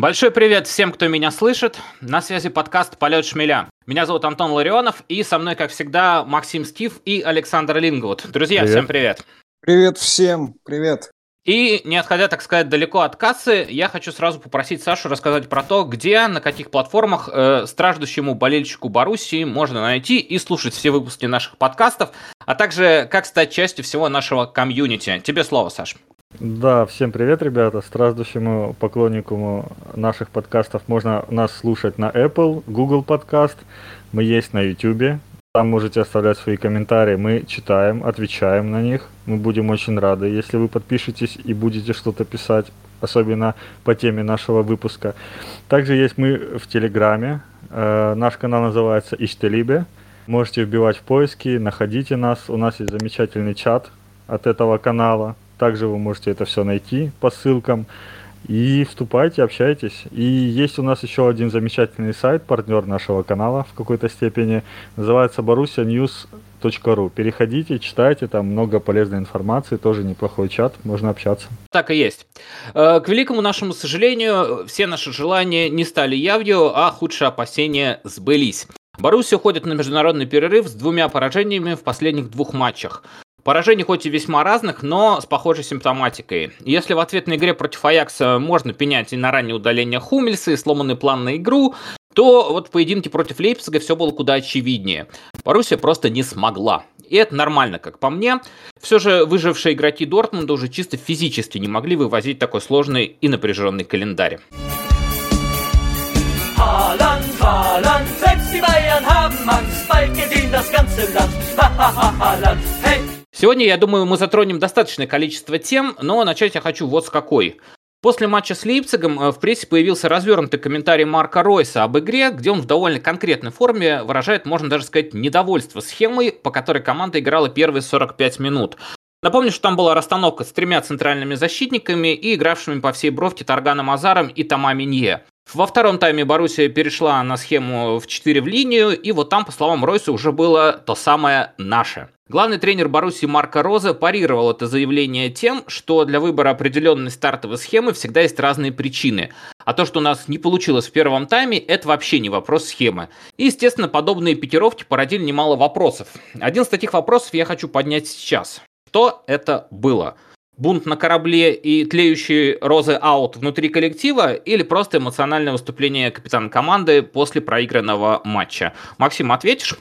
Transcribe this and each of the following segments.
Большой привет всем, кто меня слышит. На связи подкаст «Полет шмеля». Меня зовут Антон Ларионов, и со мной, как всегда, Максим Стив и Александр Лингвуд. Друзья, привет. всем привет. Привет всем, привет. И не отходя, так сказать, далеко от кассы, я хочу сразу попросить Сашу рассказать про то, где, на каких платформах э, страждущему болельщику Боруссии можно найти и слушать все выпуски наших подкастов, а также как стать частью всего нашего комьюнити. Тебе слово, Саш. Да, всем привет, ребята. Страждущему поклоннику наших подкастов можно нас слушать на Apple, Google подкаст. Мы есть на YouTube. Там можете оставлять свои комментарии. Мы читаем, отвечаем на них. Мы будем очень рады, если вы подпишетесь и будете что-то писать, особенно по теме нашего выпуска. Также есть мы в Телеграме. Э, наш канал называется Иштелибе. Можете вбивать в поиски, находите нас. У нас есть замечательный чат от этого канала. Также вы можете это все найти по ссылкам. И вступайте, общайтесь. И есть у нас еще один замечательный сайт, партнер нашего канала в какой-то степени. Называется borussianews.ru. Переходите, читайте, там много полезной информации, тоже неплохой чат, можно общаться. Так и есть. Э, к великому нашему сожалению, все наши желания не стали явью, а худшие опасения сбылись. Боруссия уходит на международный перерыв с двумя поражениями в последних двух матчах. Поражений хоть и весьма разных, но с похожей симптоматикой. Если в ответной игре против Аякса можно пенять и на раннее удаление Хумельса, и сломанный план на игру, то вот в поединке против Лейпцига все было куда очевиднее. Боруссия просто не смогла. И это нормально, как по мне. Все же выжившие игроки Дортмунда уже чисто физически не могли вывозить такой сложный и напряженный календарь. Haaland, Haaland! Сегодня, я думаю, мы затронем достаточное количество тем, но начать я хочу вот с какой. После матча с Лейпцигом э, в прессе появился развернутый комментарий Марка Ройса об игре, где он в довольно конкретной форме выражает, можно даже сказать, недовольство схемой, по которой команда играла первые 45 минут. Напомню, что там была расстановка с тремя центральными защитниками и игравшими по всей бровке Тарганом Азаром и Тома Минье. Во втором тайме Боруссия перешла на схему в 4 в линию, и вот там, по словам Ройса, уже было то самое «наше». Главный тренер Боруссии Марко Роза парировал это заявление тем, что для выбора определенной стартовой схемы всегда есть разные причины. А то, что у нас не получилось в первом тайме, это вообще не вопрос схемы. И, естественно, подобные пикировки породили немало вопросов. Один из таких вопросов я хочу поднять сейчас. Что это было? бунт на корабле и тлеющие розы аут внутри коллектива или просто эмоциональное выступление капитана команды после проигранного матча? Максим, ответишь?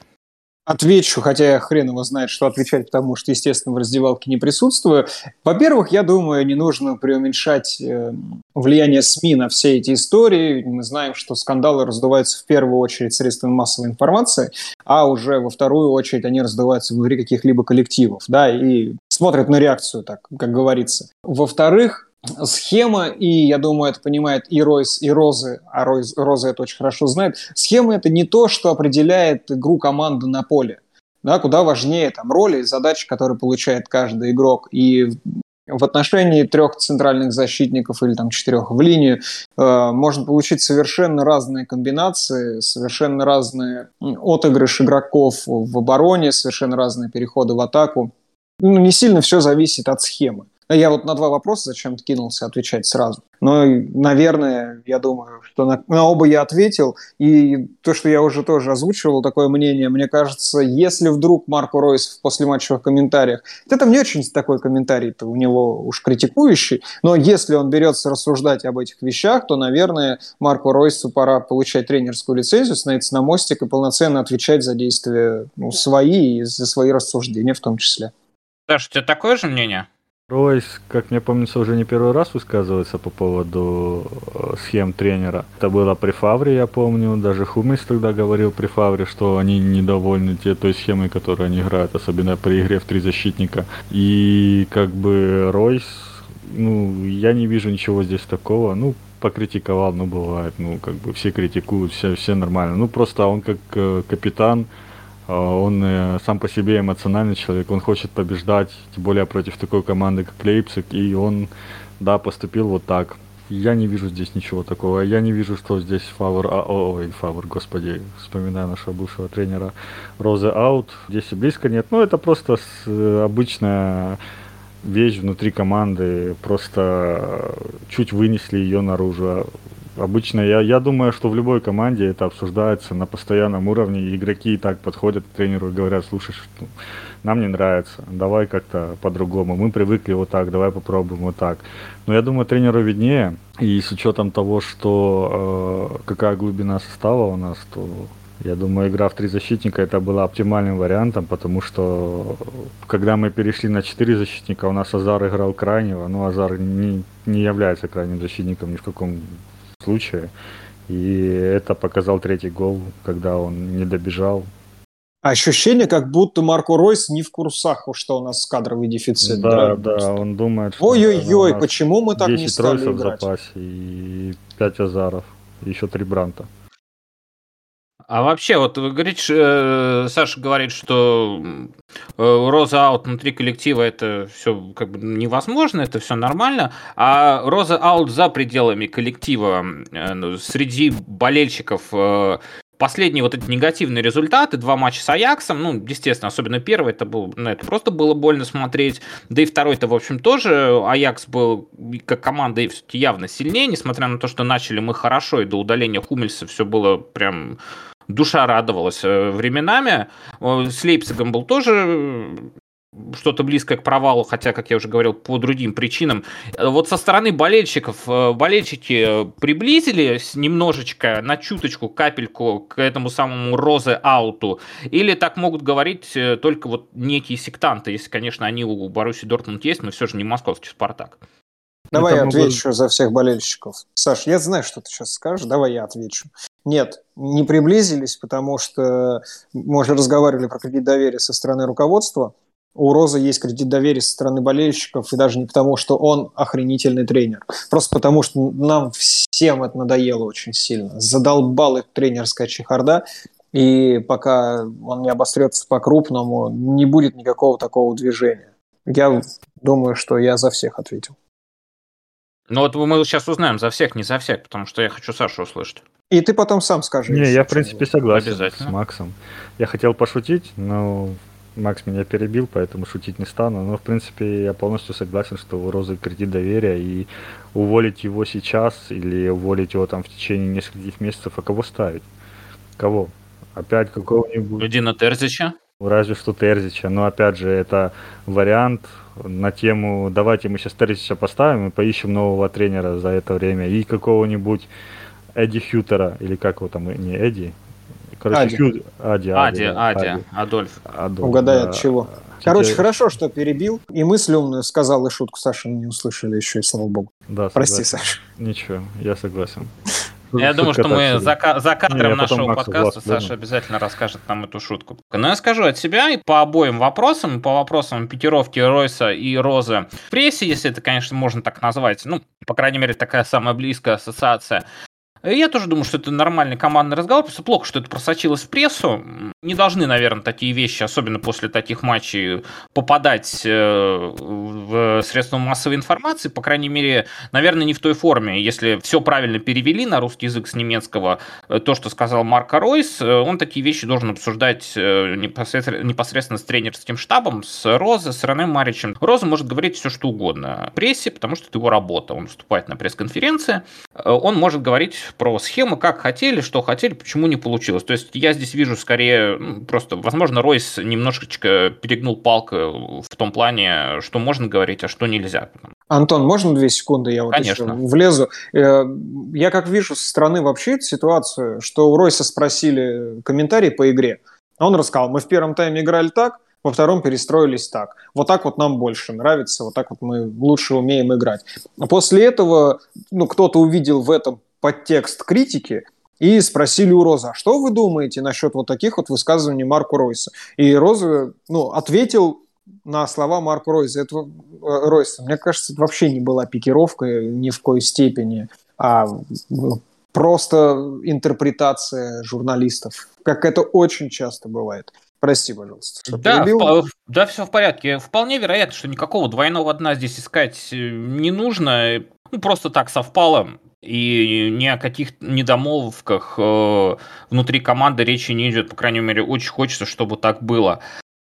Отвечу, хотя хрен его знает, что отвечать, потому что, естественно, в раздевалке не присутствую. Во-первых, я думаю, не нужно преуменьшать э, влияние СМИ на все эти истории. Мы знаем, что скандалы раздуваются в первую очередь средствами массовой информации, а уже во вторую очередь они раздуваются внутри каких-либо коллективов, да, и смотрят на реакцию, так как говорится. Во-вторых, схема, и я думаю, это понимает и Ройс, и Розы, а Ройс, Роза это очень хорошо знает, схема это не то, что определяет игру команды на поле. Да, куда важнее там роли и задачи, которые получает каждый игрок. И в отношении трех центральных защитников или там четырех в линию э, можно получить совершенно разные комбинации, совершенно разные отыгрыш игроков в обороне, совершенно разные переходы в атаку. Ну, не сильно все зависит от схемы. Я вот на два вопроса зачем-то кинулся отвечать сразу. Но, наверное, я думаю, что на, на оба я ответил. И то, что я уже тоже озвучивал, такое мнение, мне кажется, если вдруг Марко Ройс в послематчевых комментариях, это не очень такой комментарий-то у него уж критикующий, но если он берется рассуждать об этих вещах, то, наверное, Марко Ройсу пора получать тренерскую лицензию, становиться на мостик и полноценно отвечать за действия ну, свои и за свои рассуждения в том числе. Саша, у тебя такое же мнение? Ройс, как мне помнится, уже не первый раз высказывается по поводу э, схем тренера. Это было при Фавре, я помню, даже Хумис тогда говорил при Фавре, что они недовольны те, той схемой, которой они играют, особенно при игре в три защитника. И как бы Ройс, ну, я не вижу ничего здесь такого. Ну, покритиковал, ну, бывает, ну, как бы все критикуют, все, все нормально. Ну, просто он как э, капитан, он э, сам по себе эмоциональный человек, он хочет побеждать, тем более против такой команды, как Лейпциг, и он, да, поступил вот так. Я не вижу здесь ничего такого. Я не вижу, что здесь фавор... А, ой, фавор, господи, вспоминаю нашего бывшего тренера Розы Аут. Здесь и близко нет. Ну, это просто э, обычная вещь внутри команды. Просто чуть вынесли ее наружу. Обычно я, я думаю, что в любой команде это обсуждается на постоянном уровне, игроки и так подходят к тренеру и говорят, слушай, что нам не нравится, давай как-то по-другому, мы привыкли вот так, давай попробуем вот так. Но я думаю, тренеру виднее, и с учетом того, что э, какая глубина состава у нас, то я думаю, игра в три защитника это была оптимальным вариантом, потому что когда мы перешли на четыре защитника, у нас Азар играл крайнего, но Азар не, не является крайним защитником ни в каком случае. И это показал третий гол, когда он не добежал. Ощущение, как будто Марко Ройс не в курсах, что у нас кадровый дефицит. Да, да, да он думает, что... Ой-ой-ой, почему мы так не стали играть? в запасе и 5 Азаров, еще 3 Бранта. А вообще, вот вы говорите, э, Саша говорит, что э, роза аут внутри коллектива это все как бы невозможно, это все нормально, а роза аут за пределами коллектива э, ну, среди болельщиков э, последние вот эти негативные результаты, два матча с Аяксом, ну, естественно, особенно первый, это, был, ну, это просто было больно смотреть, да и второй-то, в общем, тоже Аякс был как команда явно сильнее, несмотря на то, что начали мы хорошо, и до удаления Хумельса все было прям душа радовалась э, временами. С Лейпцигом был тоже что-то близкое к провалу, хотя, как я уже говорил, по другим причинам. Вот со стороны болельщиков, э, болельщики приблизились немножечко, на чуточку, капельку к этому самому розе-ауту, или так могут говорить э, только вот некие сектанты, если, конечно, они у Баруси Дортмунд есть, но все же не московский «Спартак». Давай я отвечу за всех болельщиков. Саш, я знаю, что ты сейчас скажешь, давай я отвечу. Нет, не приблизились, потому что мы уже разговаривали про кредит доверия со стороны руководства. У Розы есть кредит доверия со стороны болельщиков, и даже не потому, что он охренительный тренер. Просто потому, что нам всем это надоело очень сильно. Задолбал их тренерская чехарда, и пока он не обострется по-крупному, не будет никакого такого движения. Я думаю, что я за всех ответил. Ну вот мы сейчас узнаем за всех, не за всех, потому что я хочу Сашу услышать. И ты потом сам скажешь. Не, я в принципе согласен с Максом. Я хотел пошутить, но Макс меня перебил, поэтому шутить не стану. Но в принципе я полностью согласен, что у Розы кредит доверия и уволить его сейчас или уволить его там в течение нескольких месяцев, а кого ставить? Кого? Опять какого-нибудь... Дина Терзича? Разве что Терзича, но опять же это вариант на тему давайте мы сейчас Терзича поставим и поищем нового тренера за это время и какого-нибудь Эдди Хьютера, или как его там, не Эдди, короче, Ади. Хью... Ади, Ади, Ади, Ади, Ади, Адольф. Адольф. Угадай да. от чего. Короче, хорошо, что перебил. И мысль умную сказал, и шутку Саша не услышали еще, и слава богу. Да, Прости, Саша. Ничего, я согласен. Я думаю, что мы за, за кадром нашего подкаста Саша обязательно расскажет нам эту шутку. Но я скажу от себя и по обоим вопросам, по вопросам пикировки Ройса и Розы в прессе, если это, конечно, можно так назвать, ну, по крайней мере, такая самая близкая ассоциация, я тоже думаю, что это нормальный командный разговор, просто плохо, что это просочилось в прессу. Не должны, наверное, такие вещи, особенно после таких матчей, попадать э, в средства массовой информации, по крайней мере, наверное, не в той форме. Если все правильно перевели на русский язык с немецкого, э, то, что сказал Марко Ройс, э, он такие вещи должен обсуждать непосредственно, с тренерским штабом, с Розой, с Рене Маричем. Роза может говорить все, что угодно прессе, потому что это его работа. Он выступает на пресс-конференции, он может говорить про схемы, как хотели, что хотели, почему не получилось. То есть я здесь вижу скорее ну, просто, возможно, Ройс немножечко перегнул палку в том плане, что можно говорить, а что нельзя. Антон, можно две секунды я вот Конечно. влезу? Э, я как вижу со стороны вообще эту ситуацию, что у Ройса спросили комментарий по игре, он рассказал, мы в первом тайме играли так, во втором перестроились так. Вот так вот нам больше нравится, вот так вот мы лучше умеем играть. А после этого ну, кто-то увидел в этом подтекст критики и спросили у Розы, а что вы думаете насчет вот таких вот высказываний Марку Ройса? И Роза ну, ответил на слова Марка Ройса. Это, э, Ройса. Мне кажется, это вообще не была пикировка ни в коей степени, а ну, просто интерпретация журналистов, как это очень часто бывает. Прости, пожалуйста. Что да, в, да, все в порядке. Вполне вероятно, что никакого двойного дна здесь искать э, не нужно. Ну, просто так совпало. И ни о каких недомолвках э, внутри команды речи не идет. По крайней мере, очень хочется, чтобы так было.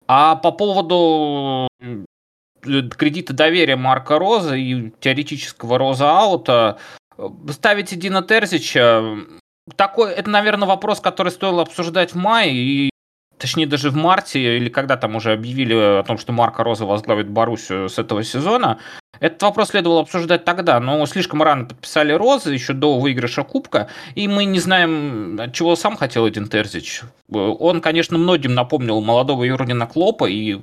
А по поводу э, кредита доверия Марка Роза и теоретического Роза аута, ставите Дина Терзича, такой, это, наверное, вопрос, который стоило обсуждать в мае, и точнее даже в марте, или когда там уже объявили о том, что Марко Роза возглавит Боруссию с этого сезона, этот вопрос следовало обсуждать тогда, но слишком рано подписали Розы, еще до выигрыша Кубка, и мы не знаем, чего сам хотел Эдин Терзич. Он, конечно, многим напомнил молодого Юргена Клопа и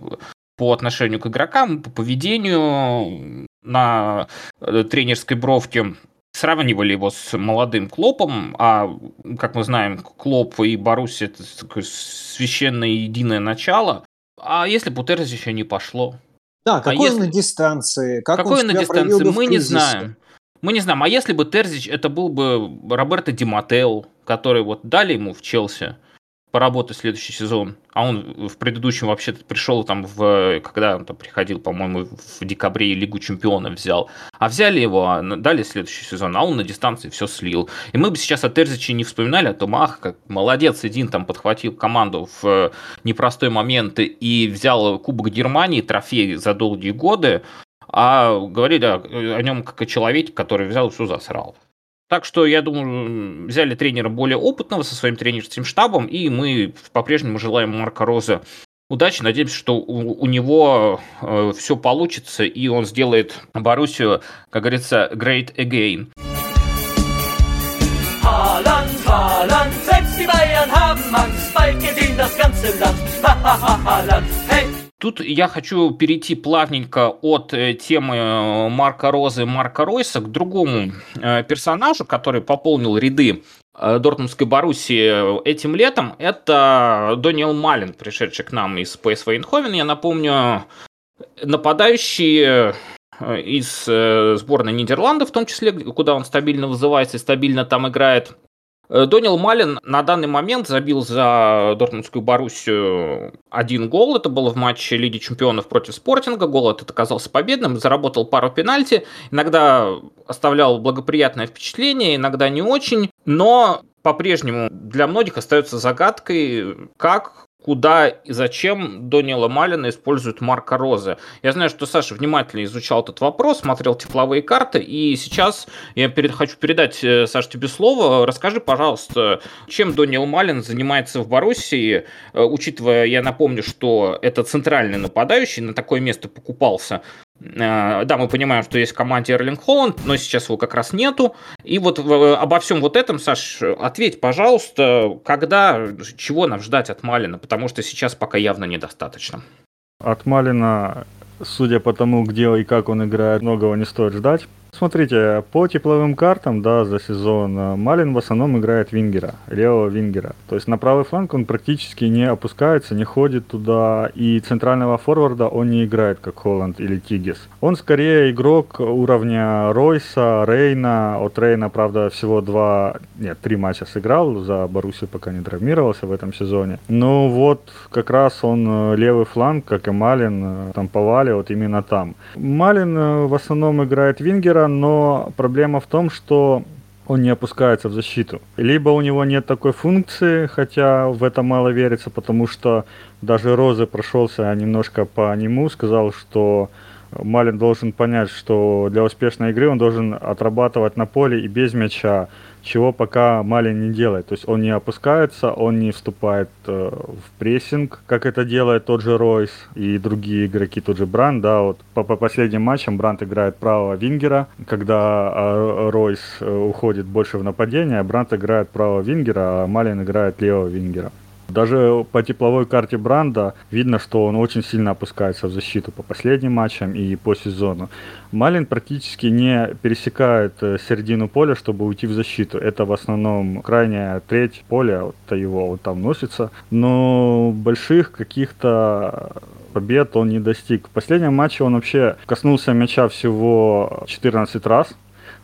по отношению к игрокам, по поведению на э, тренерской бровке сравнивали его с молодым Клопом, а, как мы знаем, Клоп и Баруси это такое священное единое начало. А если бы у еще не пошло? Да, какой а если... на дистанции? Как какой он на дистанции? Мы не знаем. Мы не знаем. А если бы Терзич это был бы Роберто Диматео, который вот дали ему в Челси, поработать следующий сезон, а он в предыдущем вообще-то пришел там в, когда он там приходил, по-моему, в декабре Лигу Чемпионов взял, а взяли его, а дали следующий сезон, а он на дистанции все слил. И мы бы сейчас о Терзиче не вспоминали, о том, ах, как молодец, Эдин там подхватил команду в непростой момент и взял Кубок Германии, трофей за долгие годы, а говорили о, о нем как о человеке, который взял и все засрал. Так что, я думаю, взяли тренера более опытного со своим тренерским штабом, и мы по-прежнему желаем Марка Роза удачи. Надеемся, что у, у него э, все получится, и он сделает Боруссию, как говорится, great again. Haaland, Haaland! Тут я хочу перейти плавненько от э, темы э, Марка Розы, Марка Ройса к другому э, персонажу, который пополнил ряды Дортмундской Боруссии этим летом. Это Дониел Малин, пришедший к нам из ПСВ Эйнховен. Я напомню, нападающий из сборной Нидерландов, в том числе, куда он стабильно вызывается и стабильно там играет. Э, Донил Малин на данный момент забил за Дортмундскую Боруссию один гол. Это было в матче Лиги Чемпионов против Спортинга. Гол этот оказался победным. Заработал пару пенальти. Иногда оставлял благоприятное впечатление, иногда не очень. Но по-прежнему для многих остается загадкой, как куда и зачем Дониела Малина используют Марка Розы. Я знаю, что Саша внимательно изучал этот вопрос, смотрел тепловые карты, и сейчас я перед, хочу передать, э, Саше, тебе слово. Расскажи, пожалуйста, чем Дониел Малин занимается в Боруссии, э, учитывая, я напомню, что это центральный нападающий, на такое место покупался да, мы понимаем, что есть в команде Эрлинг Холланд, но сейчас его как раз нету. И вот обо всем вот этом, Саш, ответь, пожалуйста, когда, чего нам ждать от Малина, потому что сейчас пока явно недостаточно. От Малина, судя по тому, где и как он играет, многого не стоит ждать. Смотрите, по тепловым картам, да, за сезон э, Малин в основном играет вингера, левого вингера. То есть на правый фланг он практически не опускается, не ходит туда, и центрального форварда он не играет, как Холланд или Тигис. Он скорее игрок уровня Ройса, Рейна. От Рейна, правда, всего два, нет, три матча сыграл, за Боруссию пока не травмировался в этом сезоне. Но вот как раз он э, левый фланг, как и Малин, э, там повали, вот именно там. Малин в основном играет вингера, Миллера, но проблема в том, что он не опускается в защиту. Либо у него нет такой функции, хотя в это мало верится, потому что даже Розы прошелся немножко по нему, сказал, что Малин должен понять, что для успешной игры он должен отрабатывать на поле и без мяча чего пока Малин не делает. То есть он не опускается, он не вступает э, в прессинг, как это делает тот же Ройс и другие игроки, тот же Бранд. Да, вот по, по последним матчам Бранд играет правого вингера, когда э, Ройс э, уходит больше в нападение, а Бранд играет правого вингера, а Малин играет левого вингера. Даже по тепловой карте Бранда видно, что он очень сильно опускается в защиту по последним матчам и по сезону. Малин практически не пересекает э, середину поля, чтобы уйти в защиту. Это в основном крайняя треть поля, вот его вот там носится. Но больших каких-то побед он не достиг. В последнем матче он вообще коснулся мяча всего 14 раз.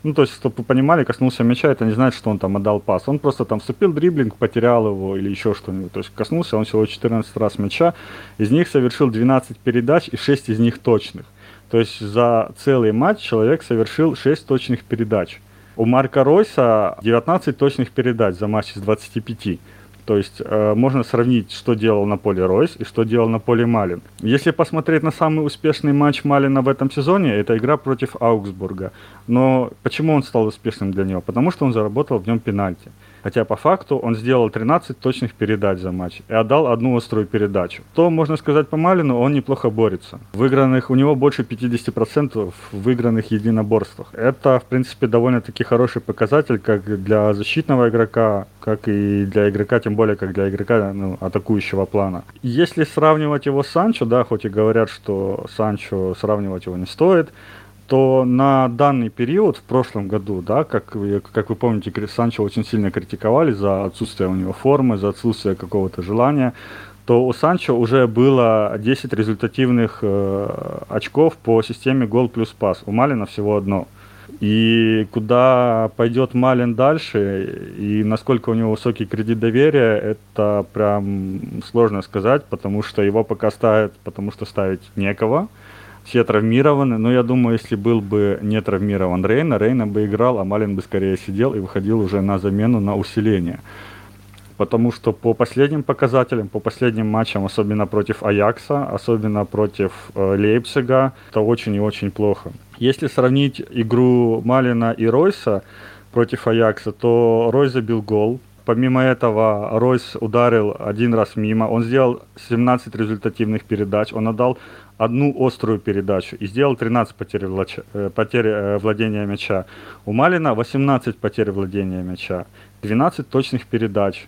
Ну, то есть, чтобы вы понимали, коснулся мяча, это не значит, что он там отдал пас. Он просто там вступил дриблинг, потерял его или еще что-нибудь. То есть, коснулся он всего 14 раз мяча, из них совершил 12 передач и 6 из них точных. То есть, за целый матч человек совершил 6 точных передач. У Марка Ройса 19 точных передач за матч из 25. То есть э, можно сравнить, что делал на поле Ройс и что делал на поле Малин. Если посмотреть на самый успешный матч Малина в этом сезоне, это игра против Аугсбурга. Но почему он стал успешным для него? Потому что он заработал в нем пенальти. Хотя по факту он сделал 13 точных передач за матч и отдал одну острую передачу. То, можно сказать, по Малину он неплохо борется. Выигранных у него больше 50% в выигранных единоборствах. Это, в принципе, довольно-таки хороший показатель как для защитного игрока, как и для игрока, тем более как для игрока ну, атакующего плана. Если сравнивать его с Санчо, да, хоть и говорят, что Санчо сравнивать его не стоит, то на данный период в прошлом году, да, как, как вы помните, Санчо очень сильно критиковали за отсутствие у него формы, за отсутствие какого-то желания, то у Санчо уже было 10 результативных э, очков по системе гол плюс пас. У Малина всего одно. И куда пойдет Малин дальше, и насколько у него высокий кредит доверия, это прям сложно сказать, потому что его пока ставят, потому что ставить некого все травмированы. Но я думаю, если был бы не травмирован Рейна, Рейна бы играл, а Малин бы скорее сидел и выходил уже на замену, на усиление. Потому что по последним показателям, по последним матчам, особенно против Аякса, особенно против э, Лейпцига, это очень и очень плохо. Если сравнить игру Малина и Ройса против Аякса, то Ройс забил гол, Помимо этого, Ройс ударил один раз мимо. Он сделал 17 результативных передач. Он отдал одну острую передачу и сделал 13 потерь, влач... Э, потерь э, владения мяча. У Малина 18 потерь владения мяча, 12 точных передач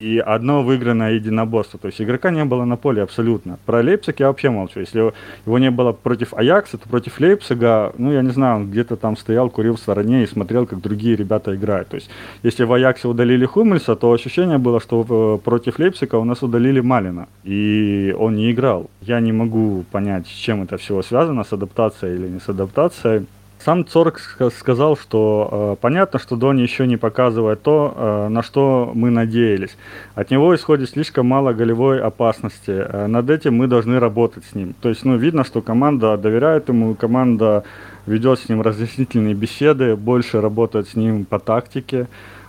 и одно выигранное единоборство. То есть игрока не было на поле абсолютно. Про Лейпциг я вообще молчу. Если его не было против Аякса, то против Лейпцига, ну я не знаю, он где-то там стоял, курил в стороне и смотрел, как другие ребята играют. То есть если в Аяксе удалили Хумельса, то ощущение было, что э, против Лейпцига у нас удалили Малина. И он не играл. Я не могу понять, с чем это все связано, с адаптацией или не с адаптацией. Сам Цорк сказал, что э, понятно, что Дони еще не показывает то, э, на что мы надеялись. От него исходит слишком мало голевой опасности. Э, над этим мы должны работать с ним. То есть, ну, видно, что команда доверяет ему, команда ведет с ним разъяснительные беседы, больше работает с ним по тактике,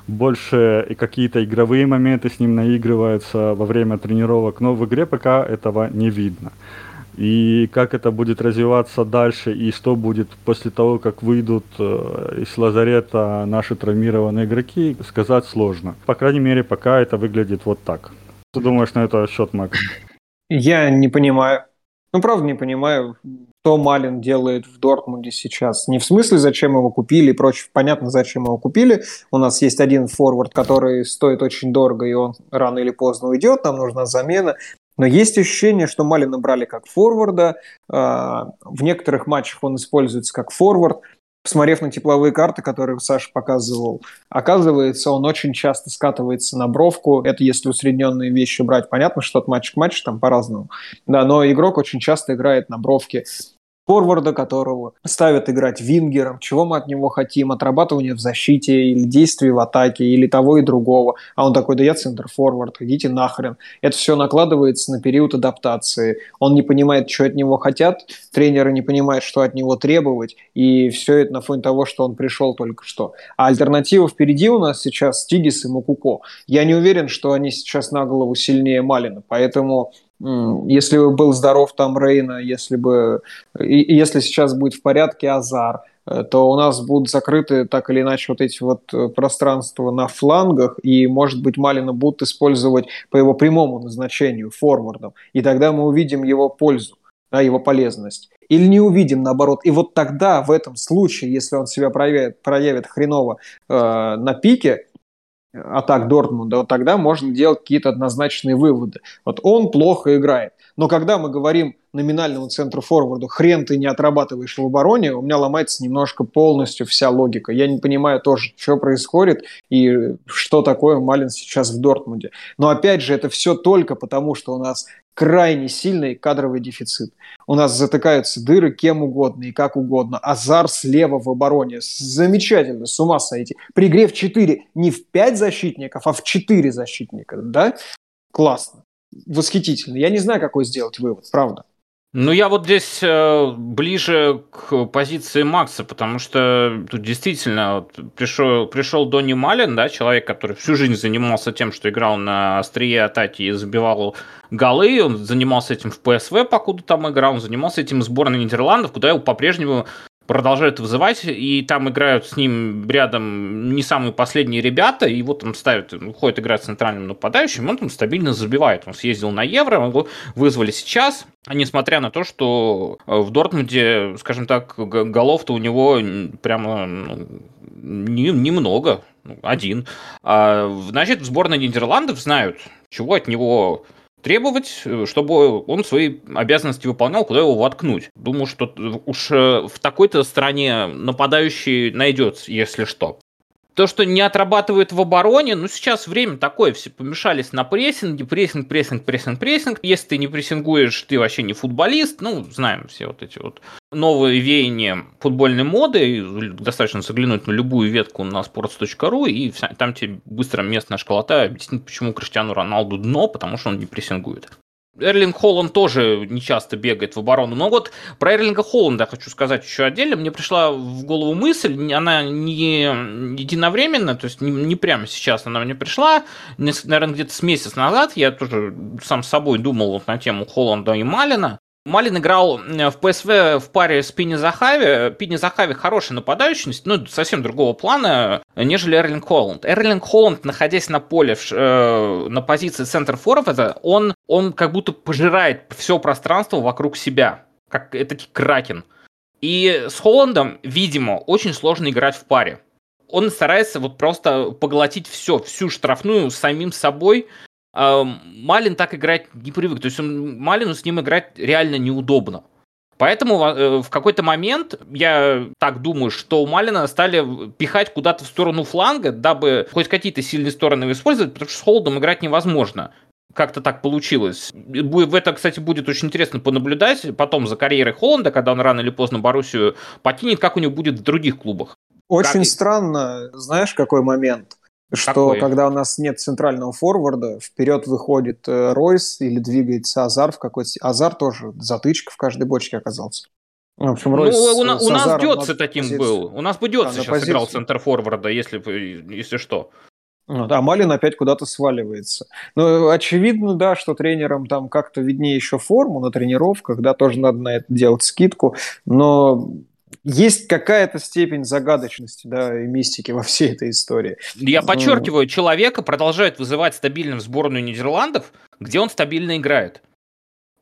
больше и какие-то игровые моменты с ним наигрываются во время тренировок. Но в игре пока этого не видно. И как это будет развиваться дальше, и что будет после того, как выйдут э, из лазарета наши травмированные игроки, сказать сложно. По крайней мере, пока это выглядит вот так. Что думаешь на этот счет, Макс? Я не понимаю. Ну, правда, не понимаю, что Малин делает в Дортмунде сейчас. Не в смысле, зачем его купили и прочее. Понятно, зачем его купили. У нас есть один форвард, который стоит очень дорого, и он рано или поздно уйдет. Нам нужна замена. Но есть ощущение, что Малина брали как форварда. А, в некоторых матчах он используется как форвард. Посмотрев на тепловые карты, которые Саша показывал, оказывается, он очень часто скатывается на бровку. Это если усредненные вещи брать. Понятно, что от матча к матчу там по-разному. Да, но игрок очень часто играет на бровке форварда, которого ставят играть вингером, чего мы от него хотим, отрабатывание в защите или действий в атаке, или того и другого. А он такой, да я центр-форвард, идите нахрен. Это все накладывается на период адаптации. Он не понимает, что от него хотят, тренеры не понимают, что от него требовать, и все это на фоне того, что он пришел только что. А альтернатива впереди у нас сейчас Тигис и Мукуко. Я не уверен, что они сейчас на голову сильнее Малина, поэтому если бы был здоров там Рейна, если бы, и, если сейчас будет в порядке Азар, э, то у нас будут закрыты так или иначе вот эти вот э, пространства на флангах, и, может быть, Малина будут использовать по его прямому назначению, форвардом, и тогда мы увидим его пользу, да, его полезность. Или не увидим, наоборот. И вот тогда, в этом случае, если он себя проявит, проявит хреново э, на пике, атак Дортмунда, вот тогда можно делать какие-то однозначные выводы. Вот он плохо играет. Но когда мы говорим номинальному центру форварду, хрен ты не отрабатываешь в обороне, у меня ломается немножко полностью вся логика. Я не понимаю тоже, что происходит и что такое Малин сейчас в Дортмунде. Но опять же, это все только потому, что у нас крайне сильный кадровый дефицит. У нас затыкаются дыры кем угодно и как угодно. Азар слева в обороне. Замечательно, с ума сойти. При игре в 4 не в 5 защитников, а в 4 защитника. Да? Классно. Восхитительно. Я не знаю, какой сделать вывод, правда. Ну, я вот здесь э, ближе к позиции Макса, потому что тут действительно вот, пришел, пришел Донни Малин, да, человек, который всю жизнь занимался тем, что играл на острие атаки и забивал голы, он занимался этим в ПСВ, покуда там играл, он занимался этим в сборной Нидерландов, куда его по-прежнему продолжают вызывать, и там играют с ним рядом не самые последние ребята, и вот он ставит, уходит играть центральным нападающим, он там стабильно забивает. Он съездил на Евро, его вызвали сейчас, несмотря на то, что в Дортмунде, скажем так, голов-то у него прямо ну, не, немного, ну, один. А, значит, в сборной Нидерландов знают, чего от него требовать, э, чтобы он свои обязанности выполнял, куда его воткнуть. Думаю, что уж э, в такой-то стране нападающий найдется, если что. То, что не отрабатывает в обороне, ну, сейчас время такое, все помешались на прессинге, прессинг, прессинг, прессинг, прессинг. Если ты не прессингуешь, ты вообще не футболист. Ну, знаем все вот эти вот новые веяния футбольной моды. Достаточно заглянуть на любую ветку на sports.ru, и там тебе быстро местная школота объяснит, почему Криштиану Роналду дно, потому что он не прессингует. Эрлинг Холланд тоже не часто бегает в оборону. Но вот про Эрлинга Холланда хочу сказать еще отдельно. Мне пришла в голову мысль, она не единовременно, то есть не, не прямо сейчас она мне пришла, наверное, где-то с месяц назад. Я тоже сам собой думал вот на тему Холланда и Малина. Малин играл в ПСВ в паре с Пини Захави. Пини Захави хороший нападающий, но совсем другого плана, нежели Эрлинг Холланд. Эрлинг Холланд, находясь на поле э, на позиции центр форварда, он, он как будто пожирает все пространство вокруг себя, как это кракен. И с Холландом, видимо, очень сложно играть в паре. Он старается вот просто поглотить все, всю штрафную самим собой, Малин так играть не привык. То есть он, Малину с ним играть реально неудобно. Поэтому э, в какой-то момент, я так думаю, что у Малина стали пихать куда-то в сторону фланга, дабы хоть какие-то сильные стороны использовать, потому что с Холдом играть невозможно. Как-то так получилось. В это, кстати, будет очень интересно понаблюдать потом за карьерой Холланда, когда он рано или поздно Боруссию покинет, как у него будет в других клубах. Очень как... странно, знаешь, какой момент? Что Какой? когда у нас нет центрального форварда, вперед выходит э, Ройс или двигается Азар в какой-то... Азар тоже затычка в каждой бочке оказался. В общем, Ройс ну, у, у нас Дётце таким был. У нас бы да, сейчас позицию. играл центр форварда, если, если что. Ну, да, Малин опять куда-то сваливается. Ну, очевидно, да, что тренерам там как-то виднее еще форму на тренировках, да, тоже надо на это делать скидку, но есть какая-то степень загадочности, да, и мистики во всей этой истории. Я подчеркиваю, человека продолжает вызывать стабильно в сборную Нидерландов, где он стабильно играет.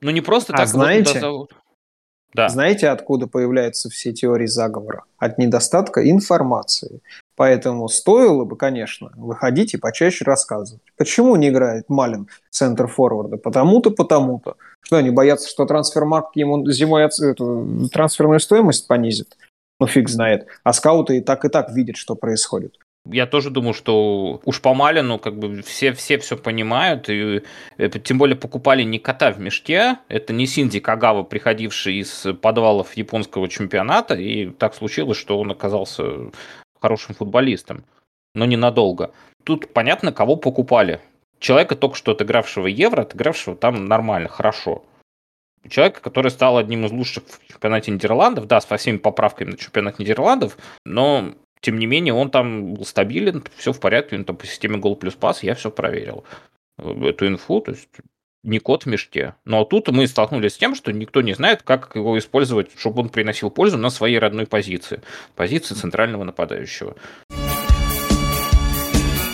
Ну не просто а так знаете, зовут. Да. Знаете, откуда появляются все теории заговора? От недостатка информации. Поэтому стоило бы, конечно, выходить и почаще рассказывать. Почему не играет Малин центр форварда? Потому-то, потому-то. Что, они боятся, что трансфермаркт ему зимой эту трансферную стоимость понизит? Ну, фиг знает. А скауты и так и так видят, что происходит. Я тоже думаю, что уж по Малину как бы все, все все понимают, и э, тем более покупали не кота в мешке, это не Синди Кагава, приходивший из подвалов японского чемпионата, и так случилось, что он оказался хорошим футболистом, но ненадолго. Тут понятно, кого покупали. Человека, только что отыгравшего Евро, отыгравшего там нормально, хорошо. Человека, который стал одним из лучших в чемпионате Нидерландов, да, со всеми поправками на чемпионат Нидерландов, но тем не менее он там был стабилен, все в порядке, он там по системе гол плюс пас, я все проверил. Эту инфу, то есть не кот в мешке. Но тут мы столкнулись с тем, что никто не знает, как его использовать, чтобы он приносил пользу на своей родной позиции. Позиции центрального нападающего.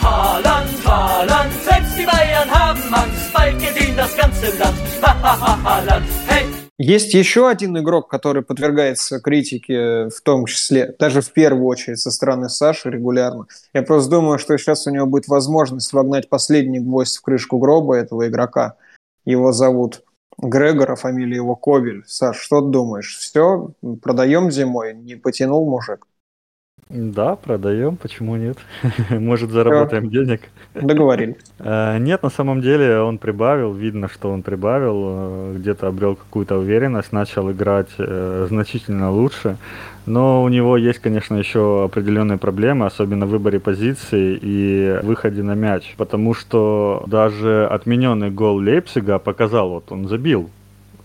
Haaland, Haaland, selbst die Bayern haben Angst, bald gesehen das ganze Land. Haaland, hey! Есть еще один игрок, который подвергается критике, в том числе, даже в первую очередь со стороны Саши регулярно. Я просто думаю, что сейчас у него будет возможность вогнать последний гвоздь в крышку гроба этого игрока – его зовут Грегор, а фамилия его Кобель. Саш, что ты думаешь? Все, продаем зимой? Не потянул мужик? Да, продаем, почему нет? Может, заработаем денег. Договорились. Э, нет, на самом деле он прибавил, видно, что он прибавил, э, где-то обрел какую-то уверенность, начал играть э, значительно лучше. Но у него есть, конечно, еще определенные проблемы, особенно в выборе позиции и выходе на мяч. Потому что даже отмененный гол Лейпцига показал, вот он забил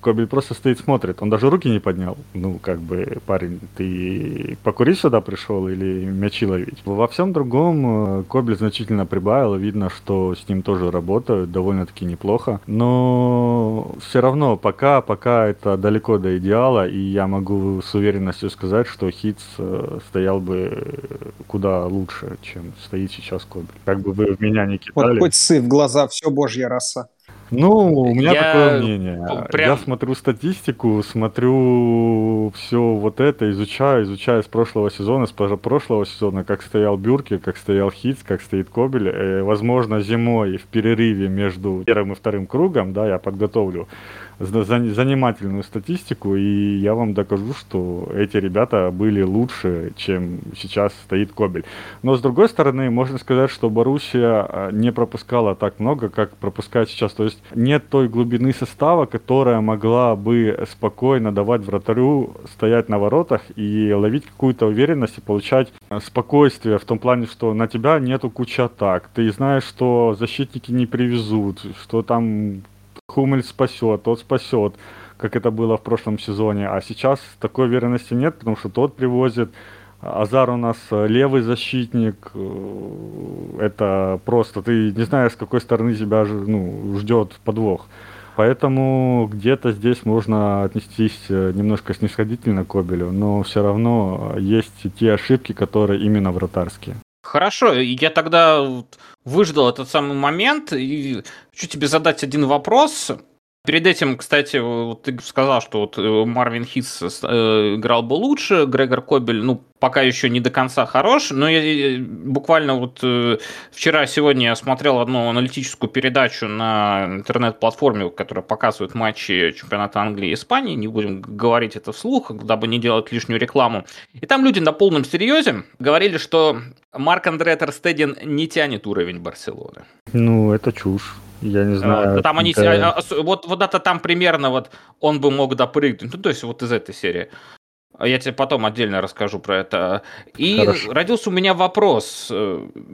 Кобель просто стоит, смотрит. Он даже руки не поднял. Ну, как бы, парень, ты покурить сюда пришел или мячи ловить? Во всем другом э, Кобель значительно прибавил. Видно, что с ним тоже работают довольно-таки неплохо. Но все равно, пока, пока это далеко до идеала, и я могу с уверенностью сказать, что Хитс э, стоял бы куда лучше, чем стоит сейчас Кобель. Как бы вы в меня не кидали. Вот хоть сы глаза, все божья раса. Ну, у меня я такое мнение. Прям... Я смотрю статистику, смотрю все вот это, изучаю, изучаю с прошлого сезона, с прошлого сезона, как стоял Бюрки, как стоял Хитс, как стоит Кобель. Э, возможно, зимой в перерыве между первым и вторым кругом, да, я подготовлю занимательную статистику, и я вам докажу, что эти ребята были лучше, чем сейчас стоит Кобель. Но с другой стороны, можно сказать, что Боруссия а, не пропускала так много, как пропускает сейчас. То есть нет той глубины состава, которая могла бы спокойно давать вратарю стоять на воротах и ловить какую-то уверенность и получать а, спокойствие в том плане, что на тебя нету кучи атак. Ты знаешь, что защитники не привезут, что там Хумель спасет, тот спасет, как это было в прошлом сезоне. А сейчас такой уверенности нет, потому что тот привозит. Азар у нас левый защитник. Э, это просто ты не знаешь, с какой стороны тебя ну, ждет подвох. Поэтому где-то здесь можно отнестись э, немножко снисходительно к Кобелю, но все равно есть те ошибки, которые именно вратарские. Хорошо, я тогда выждал этот самый момент и хочу тебе задать один вопрос. Перед этим, кстати, вот ты сказал, что вот э, Марвин Хитс э, играл бы лучше, Грегор Кобель, ну, пока еще не до конца хорош, но я буквально вот э, вчера-сегодня я смотрел одну аналитическую передачу на интернет-платформе, которая показывает матчи чемпионата Англии и Испании, не будем говорить это вслух, дабы не делать лишнюю рекламу. И там люди на полном серьезе говорили, что Марк Андре Терстедин не тянет уровень Барселоны. Ну, это чушь. Я не знаю. Там они, это... вот, вот это там примерно вот он бы мог допрыгнуть. Ну, то есть вот из этой серии. Я тебе потом отдельно расскажу про это. И Хорошо. родился у меня вопрос.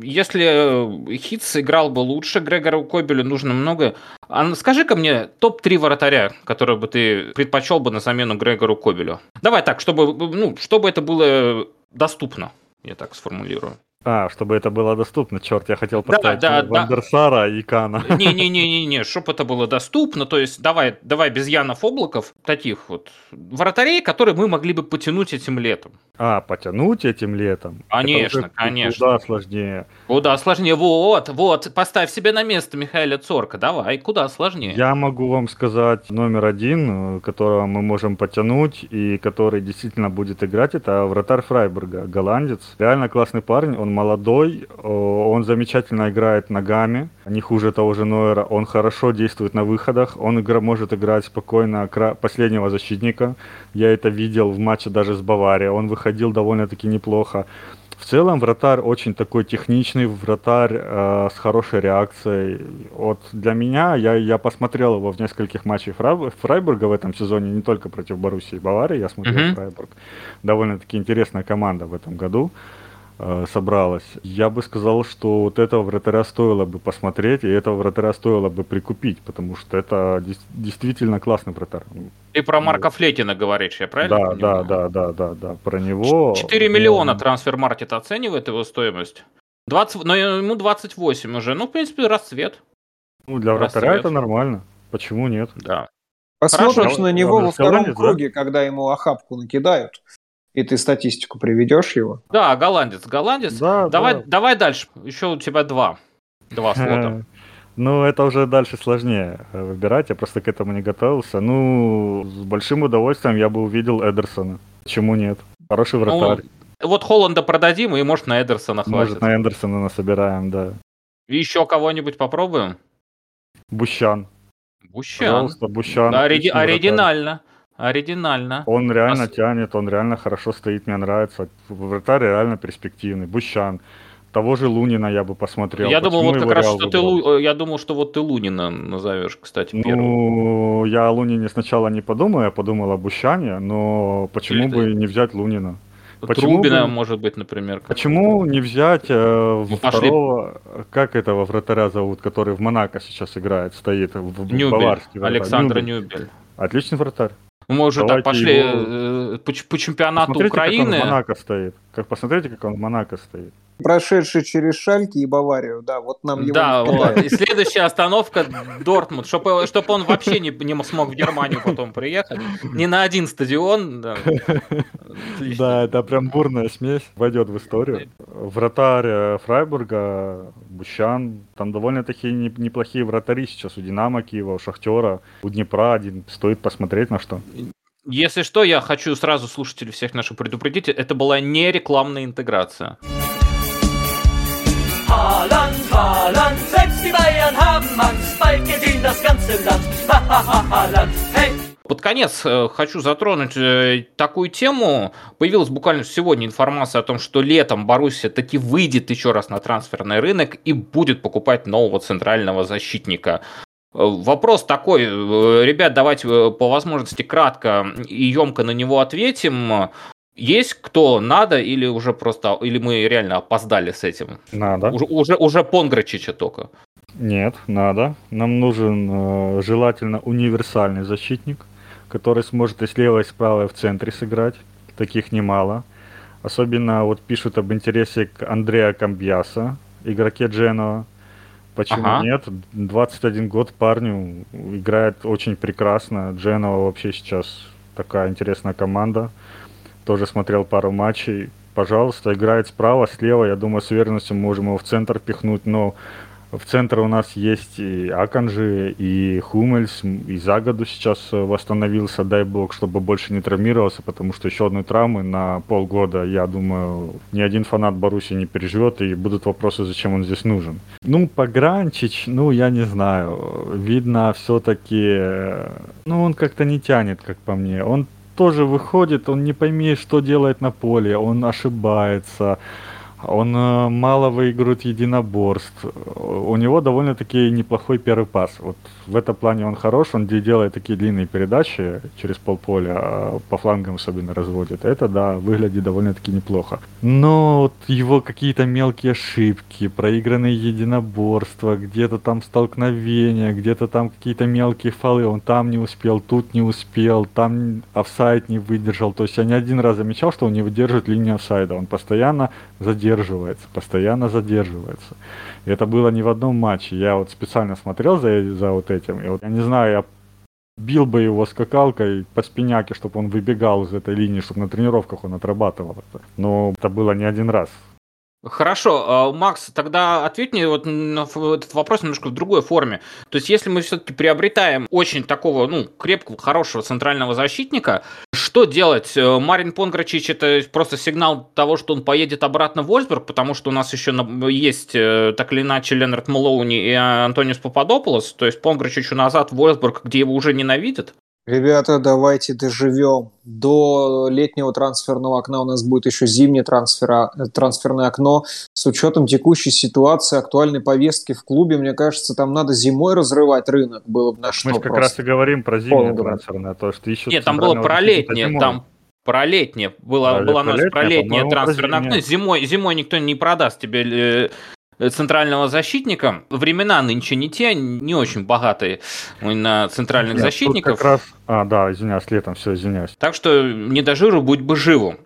Если Хитс играл бы лучше, Грегору Кобелю нужно много. А скажи-ка мне топ-3 вратаря, которые бы ты предпочел бы на замену Грегору Кобелю. Давай так, чтобы, ну, чтобы это было доступно, я так сформулирую. А, чтобы это было доступно, черт, я хотел поставить да, да, Вандерсара да. и Кана. Не-не-не-не, чтобы это было доступно, то есть давай, давай без Янов Облаков, таких вот вратарей, которые мы могли бы потянуть этим летом. А, потянуть этим летом? Конечно, конечно. Куда сложнее. Куда сложнее, вот, вот, поставь себе на место Михаила Цорка, давай, куда сложнее. Я могу вам сказать номер один, которого мы можем потянуть и который действительно будет играть, это вратарь Фрайбурга, голландец. Реально классный парень, он молодой, он замечательно играет ногами, не хуже того же Нойера, он хорошо действует на выходах, он игра, может играть спокойно последнего защитника. Я это видел в матче даже с Баварией, он выходил довольно-таки неплохо. В целом вратарь очень такой техничный, вратарь э, с хорошей реакцией. Вот для меня, я, я посмотрел его в нескольких матчах Фрайбурга в этом сезоне, не только против Боруссии и Баварии, я смотрел mm-hmm. Фрайбург. Довольно-таки интересная команда в этом году. Э, собралась. Я бы сказал, что вот этого вратаря стоило бы посмотреть, и этого вратаря стоило бы прикупить, потому что это действительно классный вратарь. Ты про Марка Флетина говоришь, я правильно да, понимаю? Да, да, да, да, да, про него. 4 миллиона трансфер-маркет оценивает его стоимость. 20, но ему 28 уже, ну, в принципе, расцвет. Ну, для вратаря расцвет. это нормально. Почему нет? Да. Посмотришь Хорошо. на него во втором круге, да? когда ему охапку накидают. И ты статистику приведешь его? Да, голландец, голландец. Да, давай, да. давай дальше. Еще у тебя два. Два слота. Ну, это уже дальше сложнее выбирать, я просто к этому не готовился. Ну, с большим удовольствием я бы увидел Эдерсона. Почему нет? Хороший ну, вратарь. Ну, вот Холланда продадим, и может на Эдерсона хватит. Может на Эдерсона насобираем, да. И еще кого-нибудь попробуем? Бущан. Бущан. Пожалуйста, Бущан. Да, ори- оригинально. Вратарь. Оригинально. Он реально а... тянет, он реально хорошо стоит, мне нравится. Вратарь реально перспективный. Бущан. Того же Лунина я бы посмотрел. Я думал, вот как раз, что ты Лу... я думал, что вот ты Лунина назовешь, кстати, первым. Ну, я о Лунине сначала не подумал, я подумал о Бущане, но почему Или бы ты... не взять Лунина? Почему Трубина, бы... может быть, например. Почему не взять э, ну, второго, пошли... как этого вратаря зовут, который в Монако сейчас играет, стоит в Нюбель, Баварске. Александр Нюбель. Нюбель. Отличный вратарь. Мы уже Давайте так пошли его... Э, по, по чемпионату посмотрите, Украины. Как он в Монако стоит. Как посмотрите, как он в Монако стоит. Прошедший через Шальки и Баварию, да, вот нам его Да, вот. И следующая остановка Дортмунд, чтобы, чтобы он вообще не, не смог в Германию потом приехать. Ни на один стадион. Да, да это прям бурная смесь, войдет в историю. Вратарь э, Фрайбурга, Бущан, там довольно-таки неплохие вратари сейчас у Динамо Киева, у Шахтера, у Днепра один. Стоит посмотреть на что. Если что, я хочу сразу слушателей всех наших предупредить, это была не рекламная интеграция. Haaland, selbst die Bayern haben Angst, bald geht das ganze Land. Haaland, hey! Под конец э, хочу затронуть э, такую тему. Появилась буквально сегодня информация о том, что летом Боруссия таки выйдет еще раз на трансферный рынок и будет покупать нового центрального защитника. Э, вопрос такой, ребят, давайте по возможности кратко и емко на него ответим. Есть кто надо или уже просто, или мы реально опоздали с этим? Надо. Уже, уже, уже Понграчича только. Нет, надо. Нам нужен э, желательно универсальный защитник, который сможет и слева, и справа, и в центре сыграть. Таких немало. Особенно вот пишут об интересе к Андреа Камбьяса, игроке Дженова. Почему ага. нет? 21 год парню играет очень прекрасно. Дженова вообще сейчас такая интересная команда тоже смотрел пару матчей. Пожалуйста, играет справа, слева. Я думаю, с уверенностью можем его в центр пихнуть. Но в центре у нас есть и Аканжи, и Хумельс, и Загоду сейчас восстановился, дай бог, чтобы больше не травмировался, потому что еще одной травмы на полгода, я думаю, ни один фанат Баруси не переживет, и будут вопросы, зачем он здесь нужен. Ну, Погранчич, ну, я не знаю, видно все-таки, ну, он как-то не тянет, как по мне. Он тоже выходит, он не пойми, что делает на поле, он ошибается, он э, мало выигрывает единоборств. У него довольно-таки неплохой первый пас. Вот в этом плане он хорош, он делает такие длинные передачи через полполя, а по флангам особенно разводит. Это, да, выглядит довольно-таки неплохо. Но вот его какие-то мелкие ошибки, проигранные единоборства, где-то там столкновения, где-то там какие-то мелкие фолы, он там не успел, тут не успел, там офсайд не выдержал. То есть я не один раз замечал, что он не выдерживает линию офсайда. Он постоянно задерживается, постоянно задерживается. И это было не в одном матче. Я вот специально смотрел за, за вот этим. И вот я не знаю, я бил бы его скакалкой по спиняке, чтобы он выбегал из этой линии, чтобы на тренировках он отрабатывал это. Но это было не один раз. Хорошо, а, Макс, тогда ответь мне вот на этот вопрос немножко в другой форме. То есть, если мы все-таки приобретаем очень такого, ну, крепкого, хорошего центрального защитника, что делать? Э, Марин Понграчич это просто сигнал того, что он поедет обратно в Вольсбург, потому что у нас еще есть э, так или иначе Ленард Малоуни и Антониус Пападополос, то есть Понграчичу назад в Вольсбург, где его уже ненавидят? Ребята, давайте доживем. До летнего трансферного окна у нас будет еще зимнее трансфера, трансферное окно. С учетом текущей ситуации, актуальной повестки в клубе, мне кажется, там надо зимой разрывать рынок. Было бы на что Мы как раз и говорим про зимнее трансферное. То, что еще Нет, там было про летнее. Там про летнее. Было, а, было у нас про летнее трансферное окно. Зимой, зимой никто не продаст тебе э, Э, центрального защитника. Времена нынче не те, не очень богатые на центральных Нет, защитников. Как раз... А, да, извиняюсь, летом, все, извиняюсь. Так что не до жиру, будь бы живу.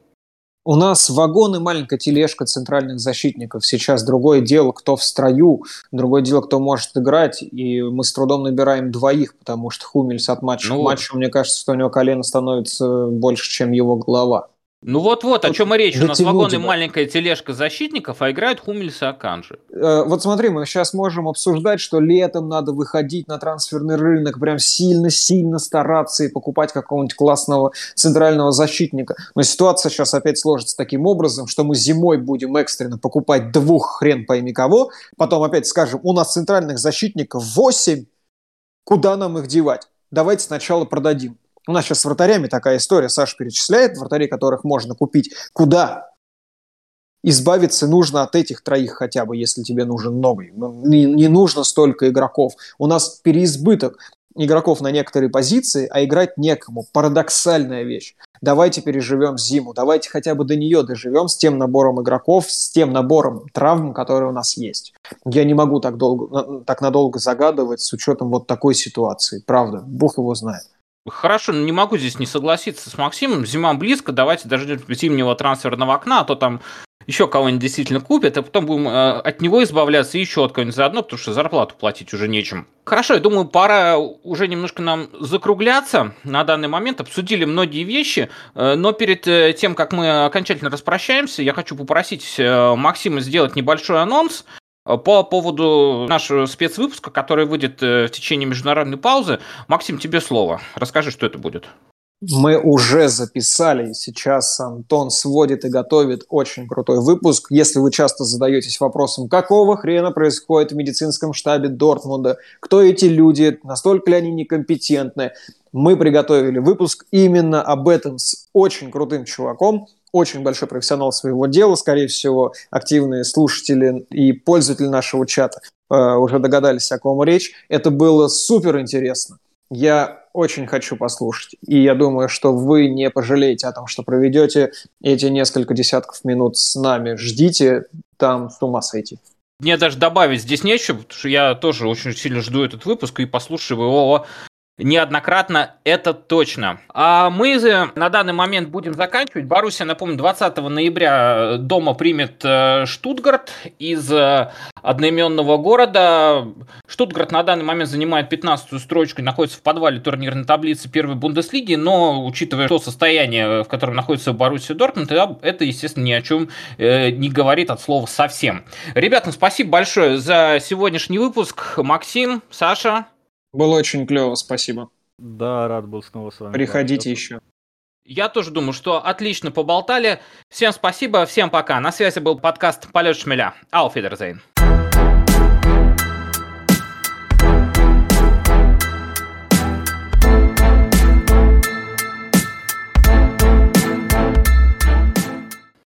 У нас вагон и маленькая тележка центральных защитников. Сейчас другое дело, кто в строю, другое дело, кто может играть. И мы с трудом набираем двоих, потому что Хумельс от матча ну, к матчу, мне кажется, что у него колено становится больше, чем его голова. Ну вот-вот, о чем и речь. У нас вагон и маленькая тележка защитников, а играют Хумельс и Аканжи. Э, вот смотри, мы сейчас можем обсуждать, что летом надо выходить на трансферный рынок, прям сильно-сильно стараться и покупать какого-нибудь классного центрального защитника. Но ситуация сейчас опять сложится таким образом, что мы зимой будем экстренно покупать двух хрен пойми кого, потом опять скажем, у нас центральных защитников 8, куда нам их девать? Давайте сначала продадим. У нас сейчас с вратарями такая история. Саша перечисляет вратарей, которых можно купить. Куда? Избавиться нужно от этих троих хотя бы, если тебе нужен новый. Ну, не, не нужно столько игроков. У нас переизбыток игроков на некоторые позиции, а играть некому. Парадоксальная вещь. Давайте переживем зиму, давайте хотя бы до нее доживем с тем набором игроков, с тем набором травм, которые у нас есть. Я не могу так, долго, так надолго загадывать с учетом вот такой ситуации. Правда, Бог его знает. Хорошо, но не могу здесь не согласиться с Максимом. Зима близко, давайте дождем зимнего трансферного окна, а то там еще кого-нибудь действительно купят, а потом будем э, от него избавляться и еще от кого-нибудь заодно, потому что зарплату платить уже нечем. Хорошо, я думаю, пора уже немножко нам закругляться на данный момент. Обсудили многие вещи, э, но перед э, тем, как мы окончательно распрощаемся, я хочу попросить э, Максима сделать небольшой анонс по поводу нашего спецвыпуска, который выйдет в течение международной паузы. Максим, тебе слово. Расскажи, что это будет. Мы уже записали, сейчас Антон сводит и готовит очень крутой выпуск. Если вы часто задаетесь вопросом, какого хрена происходит в медицинском штабе Дортмунда, кто эти люди, настолько ли они некомпетентны, мы приготовили выпуск именно об этом с очень крутым чуваком, очень большой профессионал своего дела, скорее всего, активные слушатели и пользователи нашего чата э, уже догадались, о ком речь. Это было супер интересно. Я очень хочу послушать. И я думаю, что вы не пожалеете о том, что проведете эти несколько десятков минут с нами. Ждите, там с ума сойти. Мне даже добавить здесь нечего, потому что я тоже очень сильно жду этот выпуск и послушаю его неоднократно, это точно. А мы на данный момент будем заканчивать. Боруссия, напомню, 20 ноября дома примет э, Штутгарт из э, одноименного города. Штутгарт на данный момент занимает 15-ю строчку, находится в подвале турнирной таблицы первой Бундеслиги, но учитывая то состояние, в котором находится Боруссия Дортмунд, это, естественно, ни о чем э, не говорит от слова совсем. Ребята, спасибо большое за сегодняшний выпуск. Максим, Саша, было очень клево, спасибо. Да, рад был снова с вами. Приходите еще. Я тоже думаю, что отлично поболтали. Всем спасибо, всем пока. На связи был подкаст «Полет шмеля». Ауфидерзейн.